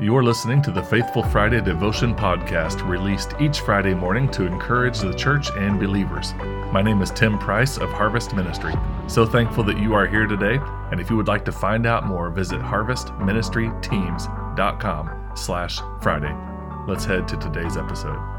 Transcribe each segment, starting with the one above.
You're listening to the Faithful Friday Devotion Podcast, released each Friday morning to encourage the church and believers. My name is Tim Price of Harvest Ministry. So thankful that you are here today, and if you would like to find out more, visit harvestministryteams.com slash Friday. Let's head to today's episode.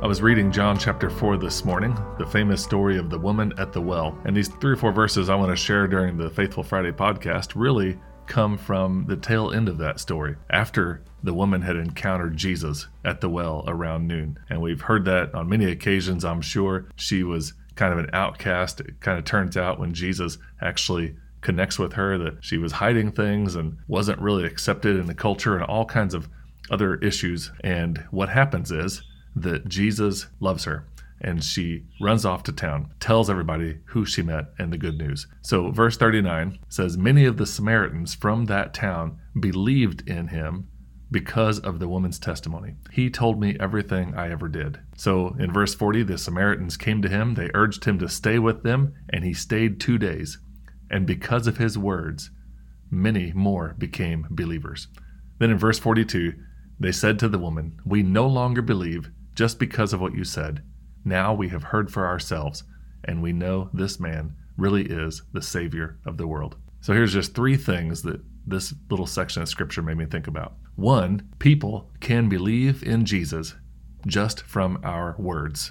I was reading John chapter 4 this morning, the famous story of the woman at the well. And these three or four verses I want to share during the Faithful Friday podcast really come from the tail end of that story after the woman had encountered Jesus at the well around noon. And we've heard that on many occasions, I'm sure. She was kind of an outcast. It kind of turns out when Jesus actually connects with her that she was hiding things and wasn't really accepted in the culture and all kinds of other issues. And what happens is that Jesus loves her and she runs off to town, tells everybody who she met and the good news. So, verse 39 says, Many of the Samaritans from that town believed in him because of the woman's testimony. He told me everything I ever did. So, in verse 40, the Samaritans came to him, they urged him to stay with them, and he stayed two days. And because of his words, many more became believers. Then in verse 42, they said to the woman, We no longer believe just because of what you said. Now we have heard for ourselves, and we know this man really is the Savior of the world. So here's just three things that this little section of Scripture made me think about. One, people can believe in Jesus just from our words.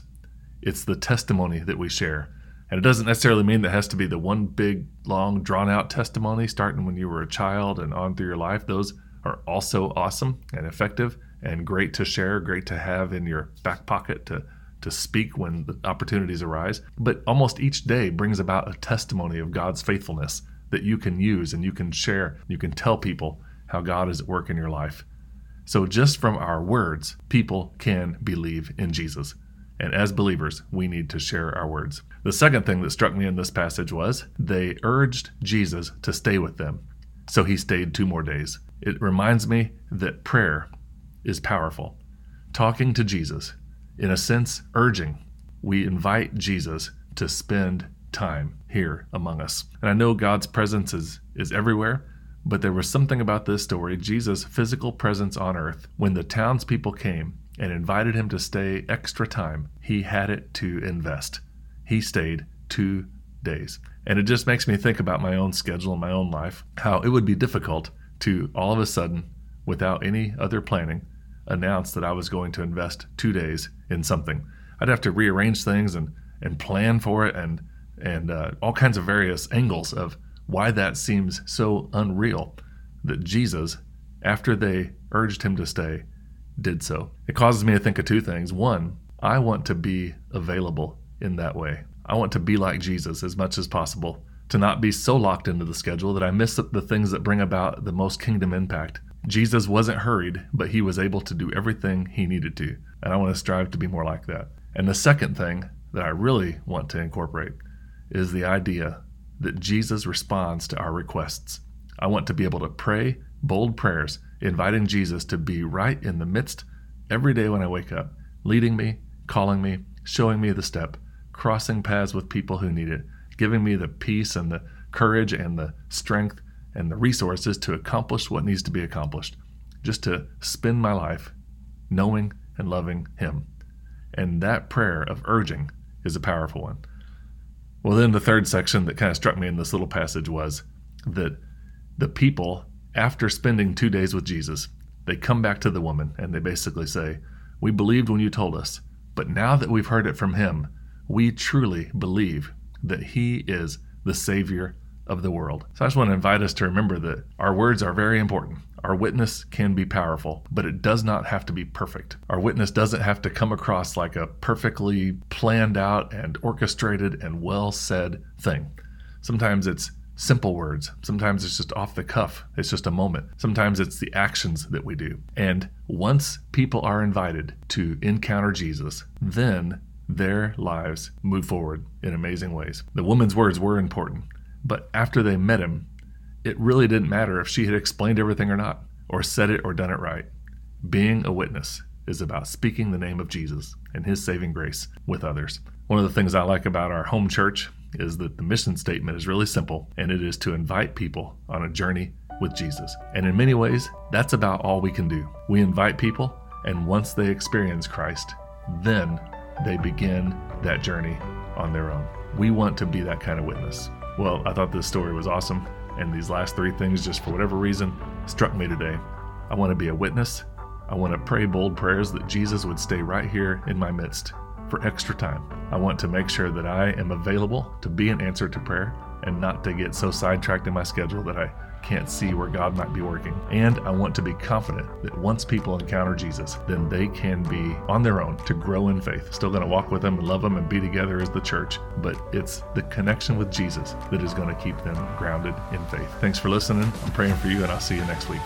It's the testimony that we share. And it doesn't necessarily mean that has to be the one big, long, drawn out testimony starting when you were a child and on through your life. Those are also awesome and effective and great to share, great to have in your back pocket to to speak when the opportunities arise. But almost each day brings about a testimony of God's faithfulness that you can use and you can share. You can tell people how God is at work in your life. So just from our words, people can believe in Jesus. And as believers, we need to share our words. The second thing that struck me in this passage was they urged Jesus to stay with them. So he stayed two more days. It reminds me that prayer is powerful. Talking to Jesus, in a sense, urging, we invite Jesus to spend time here among us. And I know God's presence is, is everywhere, but there was something about this story, Jesus' physical presence on earth, when the townspeople came and invited him to stay extra time, he had it to invest. He stayed two days. And it just makes me think about my own schedule and my own life, how it would be difficult to all of a sudden, without any other planning, announced that I was going to invest two days in something. I'd have to rearrange things and, and plan for it and, and uh, all kinds of various angles of why that seems so unreal that Jesus, after they urged him to stay, did so. It causes me to think of two things. One, I want to be available in that way. I want to be like Jesus as much as possible, to not be so locked into the schedule that I miss the things that bring about the most kingdom impact. Jesus wasn't hurried, but he was able to do everything he needed to. And I want to strive to be more like that. And the second thing that I really want to incorporate is the idea that Jesus responds to our requests. I want to be able to pray bold prayers, inviting Jesus to be right in the midst every day when I wake up, leading me, calling me, showing me the step, crossing paths with people who need it, giving me the peace and the courage and the strength and the resources to accomplish what needs to be accomplished. Just to spend my life knowing and loving Him. And that prayer of urging is a powerful one. Well, then the third section that kind of struck me in this little passage was that the people, after spending two days with Jesus, they come back to the woman and they basically say, We believed when you told us, but now that we've heard it from him, we truly believe that he is the Savior of the world. So I just want to invite us to remember that our words are very important. Our witness can be powerful, but it does not have to be perfect. Our witness doesn't have to come across like a perfectly planned out and orchestrated and well said thing. Sometimes it's simple words. Sometimes it's just off the cuff. It's just a moment. Sometimes it's the actions that we do. And once people are invited to encounter Jesus, then their lives move forward in amazing ways. The woman's words were important. But after they met him, it really didn't matter if she had explained everything or not, or said it or done it right. Being a witness is about speaking the name of Jesus and his saving grace with others. One of the things I like about our home church is that the mission statement is really simple, and it is to invite people on a journey with Jesus. And in many ways, that's about all we can do. We invite people, and once they experience Christ, then they begin that journey on their own. We want to be that kind of witness. Well, I thought this story was awesome, and these last three things, just for whatever reason, struck me today. I want to be a witness. I want to pray bold prayers that Jesus would stay right here in my midst for extra time. I want to make sure that I am available to be an answer to prayer and not to get so sidetracked in my schedule that I can't see where God might be working. And I want to be confident that once people encounter Jesus, then they can be on their own to grow in faith. Still going to walk with them and love them and be together as the church, but it's the connection with Jesus that is going to keep them grounded in faith. Thanks for listening. I'm praying for you, and I'll see you next week.